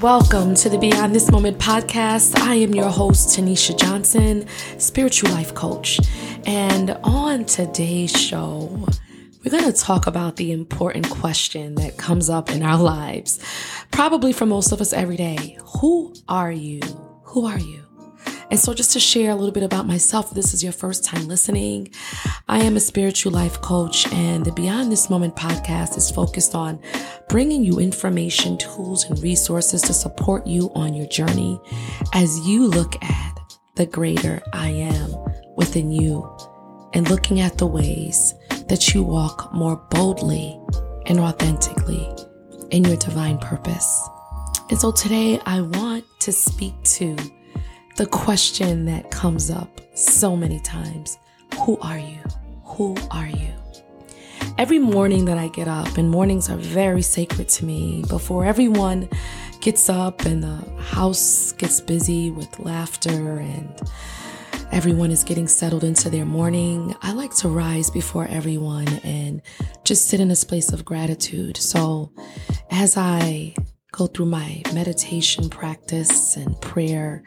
Welcome to the Beyond This Moment podcast. I am your host, Tanisha Johnson, spiritual life coach. And on today's show, we're going to talk about the important question that comes up in our lives, probably for most of us every day. Who are you? Who are you? And so, just to share a little bit about myself, this is your first time listening. I am a spiritual life coach, and the Beyond This Moment podcast is focused on bringing you information, tools, and resources to support you on your journey as you look at the greater I am within you and looking at the ways that you walk more boldly and authentically in your divine purpose. And so today I want to speak to the question that comes up so many times Who are you? Who are you? Every morning that I get up, and mornings are very sacred to me, before everyone gets up and the house gets busy with laughter and everyone is getting settled into their morning, I like to rise before everyone and just sit in a space of gratitude. So as I go through my meditation practice and prayer,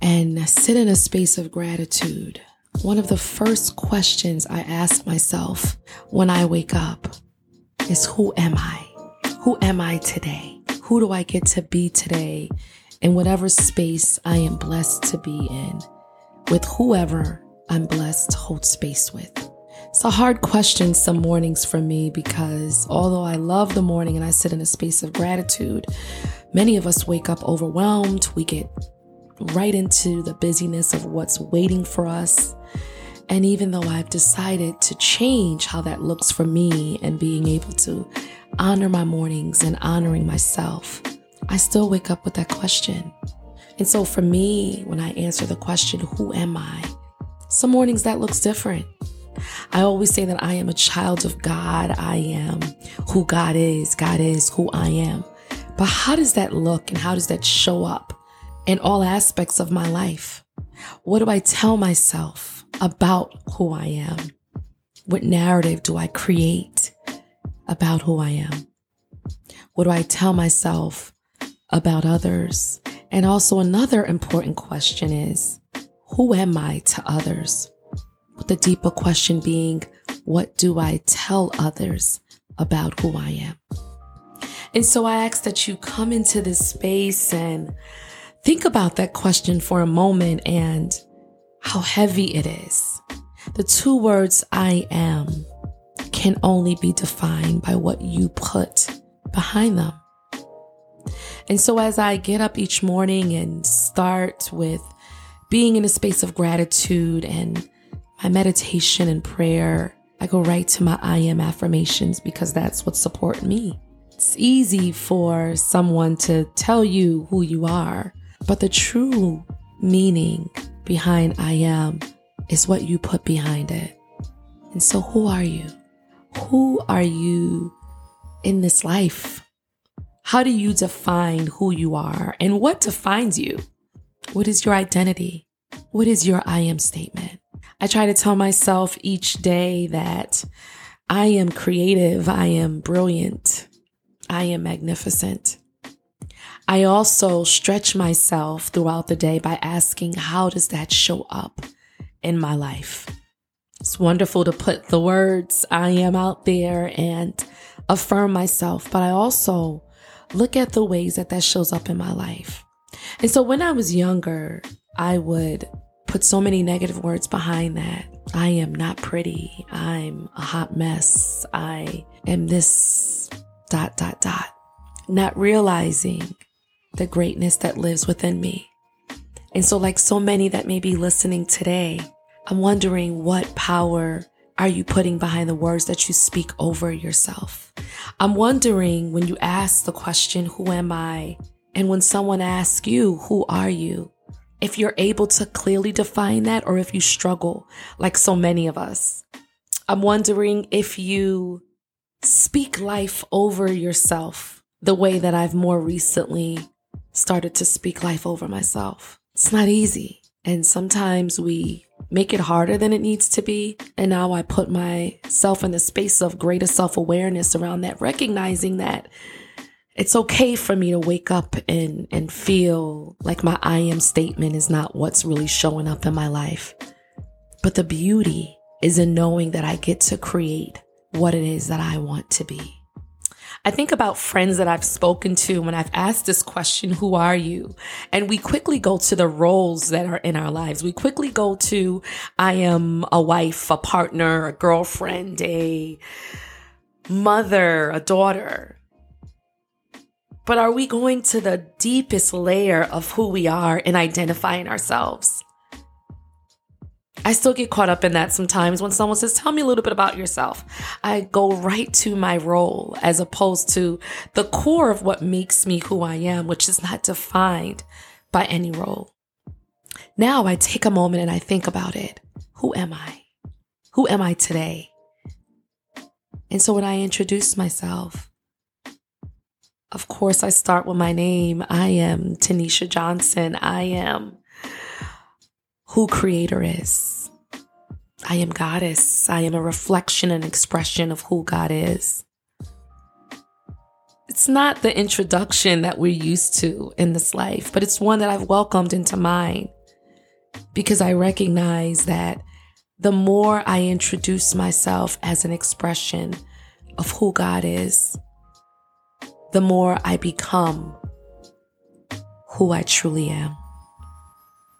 and sit in a space of gratitude, one of the first questions I ask myself when I wake up is Who am I? Who am I today? Who do I get to be today in whatever space I am blessed to be in with whoever I'm blessed to hold space with? It's a hard question some mornings for me because although I love the morning and I sit in a space of gratitude, many of us wake up overwhelmed. We get right into the busyness of what's waiting for us. And even though I've decided to change how that looks for me and being able to honor my mornings and honoring myself, I still wake up with that question. And so for me, when I answer the question, who am I? Some mornings that looks different. I always say that I am a child of God. I am who God is. God is who I am. But how does that look and how does that show up in all aspects of my life? What do I tell myself about who I am? What narrative do I create about who I am? What do I tell myself about others? And also, another important question is who am I to others? With the deeper question being, what do I tell others about who I am? And so I ask that you come into this space and Think about that question for a moment and how heavy it is. The two words I am can only be defined by what you put behind them. And so as I get up each morning and start with being in a space of gratitude and my meditation and prayer, I go right to my I am affirmations because that's what support me. It's easy for someone to tell you who you are, but the true meaning behind I am is what you put behind it. And so, who are you? Who are you in this life? How do you define who you are and what defines you? What is your identity? What is your I am statement? I try to tell myself each day that I am creative, I am brilliant, I am magnificent. I also stretch myself throughout the day by asking, how does that show up in my life? It's wonderful to put the words I am out there and affirm myself, but I also look at the ways that that shows up in my life. And so when I was younger, I would put so many negative words behind that. I am not pretty. I'm a hot mess. I am this dot, dot, dot. Not realizing the greatness that lives within me. And so, like so many that may be listening today, I'm wondering what power are you putting behind the words that you speak over yourself? I'm wondering when you ask the question, Who am I? And when someone asks you, Who are you? If you're able to clearly define that or if you struggle, like so many of us. I'm wondering if you speak life over yourself the way that I've more recently started to speak life over myself. It's not easy. And sometimes we make it harder than it needs to be. And now I put myself in the space of greater self awareness around that, recognizing that It's okay for me to wake up and, and feel like my I am statement is not what's really showing up in my life. But the beauty is in knowing that I get to create what it is that I want to be. I think about friends that I've spoken to when I've asked this question, who are you? And we quickly go to the roles that are in our lives. We quickly go to, I am a wife, a partner, a girlfriend, a mother, a daughter. But are we going to the deepest layer of who we are in identifying ourselves? I still get caught up in that sometimes when someone says, Tell me a little bit about yourself. I go right to my role as opposed to the core of what makes me who I am, which is not defined by any role. Now I take a moment and I think about it. Who am I? Who am I today? And so when I introduce myself, of course, I start with my name. I am Tanisha Johnson. I am who Creator is. I am Goddess. I am a reflection and expression of who God is. It's not the introduction that we're used to in this life, but it's one that I've welcomed into mine because I recognize that the more I introduce myself as an expression of who God is, the more I become who I truly am.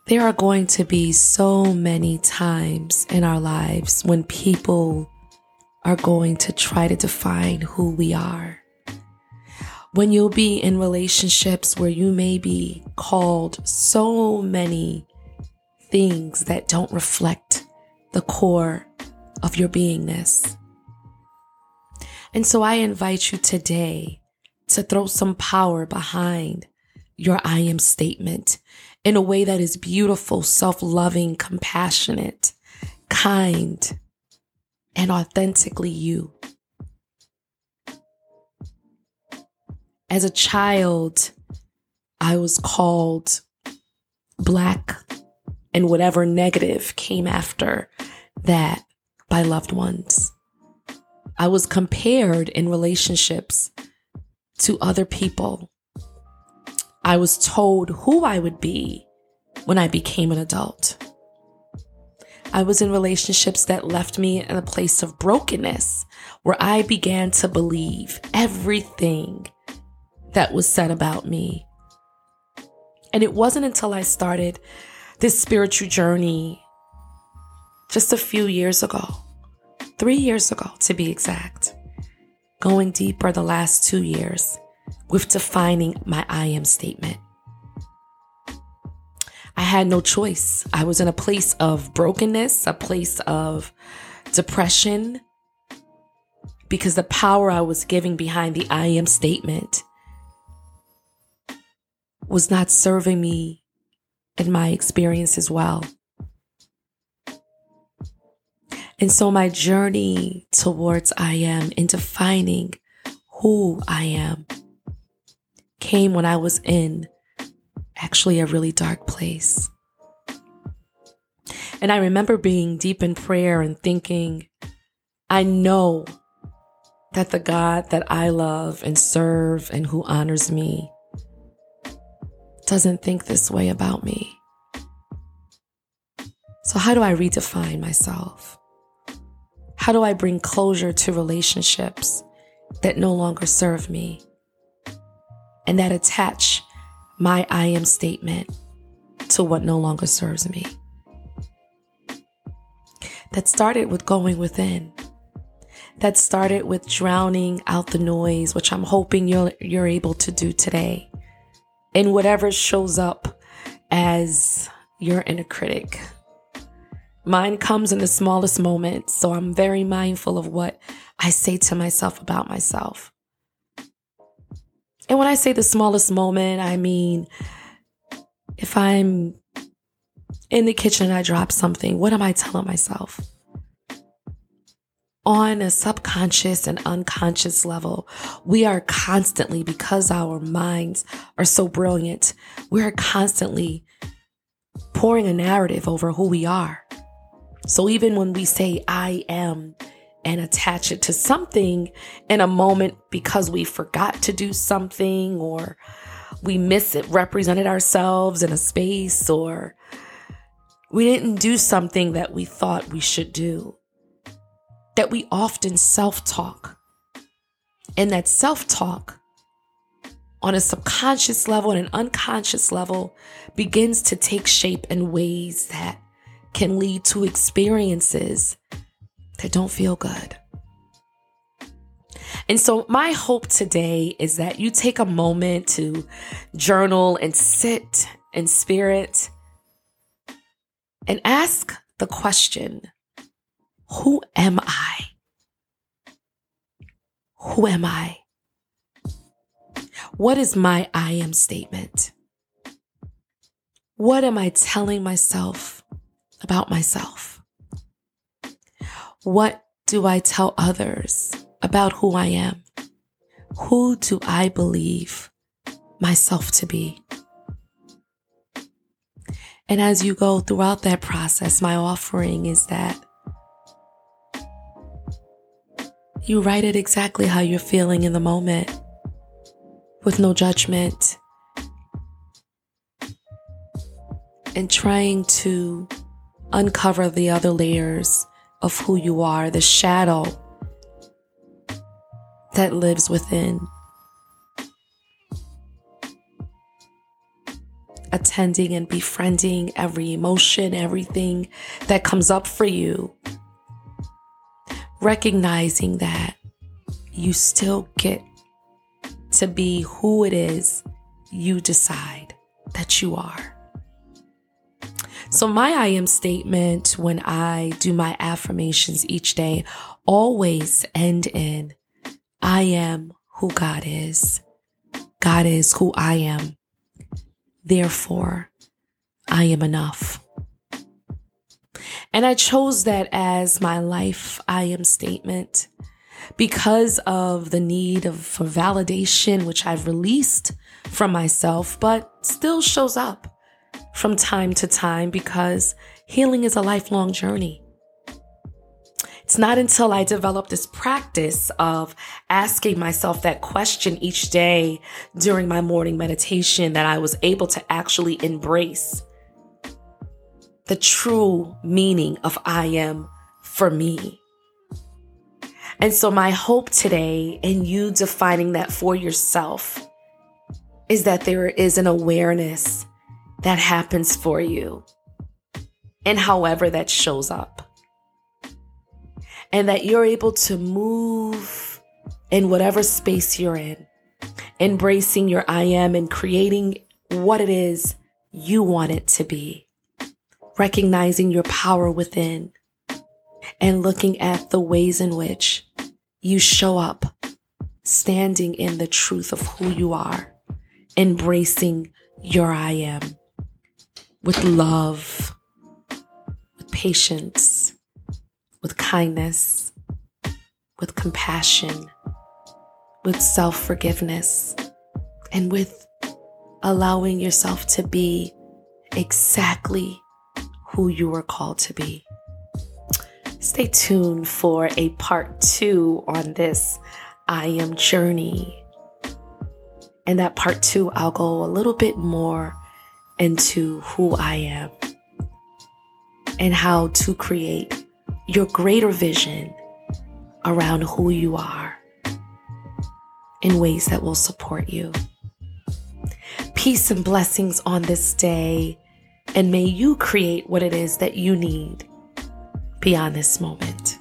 There are going to be so many times in our lives when people are going to try to define who we are. When you'll be in relationships where you may be called so many things that don't reflect the core of your beingness. And so I invite you today to throw some power behind your I am statement in a way that is beautiful, self loving, compassionate, kind, and authentically you. As a child, I was called black and whatever negative came after that by loved ones. I was compared in relationships to other people. I was told who I would be when I became an adult. I was in relationships that left me in a place of brokenness where I began to believe everything that was said about me. And it wasn't until I started this spiritual journey just a few years ago, three years ago to be exact, going deeper the last two years with defining my I am statement. I had no choice. I was in a place of brokenness, a place of depression, because the power I was giving behind the I am statement was not serving me in my experience as well. And so my journey towards I am in defining who I am came when I was in actually a really dark place. And I remember being deep in prayer and thinking, I know that the God that I love and serve and who honors me doesn't think this way about me. So, how do I redefine myself? How do I bring closure to relationships that no longer serve me and that attach my I am statement to what no longer serves me? That started with going within. That started with drowning out the noise, which I'm hoping you're, you're able to do today. In whatever shows up as your inner critic, Mine comes in the smallest moments, so I'm very mindful of what I say to myself about myself. And when I say the smallest moment, I mean if I'm in the kitchen and I drop something, what am I telling myself? On a subconscious and unconscious level, we are constantly, because our minds are so brilliant, we're constantly pouring a narrative over who we are. So even when we say I am and attach it to something in a moment because we forgot to do something or we miss it represented ourselves in a space or we didn't do something that we thought we should do. That we often self talk. And that self talk on a subconscious level and an unconscious level begins to take shape in ways that can lead to experiences that don't feel good. And so, my hope today is that you take a moment to journal and sit in spirit and ask the question Who am I? Who am I? What is my I am statement? What am I telling myself about myself? What do I tell others about who I am? Who do I believe myself to be? And as you go throughout that process, my offering is that you write it exactly how you're feeling in the moment with no judgment and trying to uncover the other layers of who you are, the shadow that lives within. Attending and befriending every emotion, everything that comes up for you. Recognizing that you still get to be who it is you decide that you are. So, my I am statement when I do my affirmations each day always end in I am who God is. God is who I am. Therefore, I am enough. And I chose that as my life I am statement because of the need of for validation, which I've released from myself, but still shows up from time to time because healing is a lifelong journey. It's not until I developed this practice of asking myself that question each day during my morning meditation that I was able to actually embrace the true meaning of I am for me. And so, my hope today in you defining that for yourself is that there is an awareness that happens for you and however that shows up. And that you're able to move in whatever space you're in, embracing your I am and creating what it is you want it to be, recognizing your power within, and looking at the ways in which you show up, standing in the truth of who you are, embracing your I am with love, with patience with kindness, with compassion, with self forgiveness, and with allowing yourself to be exactly who you were called to be. Stay tuned for a part two on this I am journey. And that part two, I'll go a little bit more into who I am and how to create your greater vision around who you are in ways that will support you. Peace and blessings on this day, and may you create what it is that you need beyond this moment.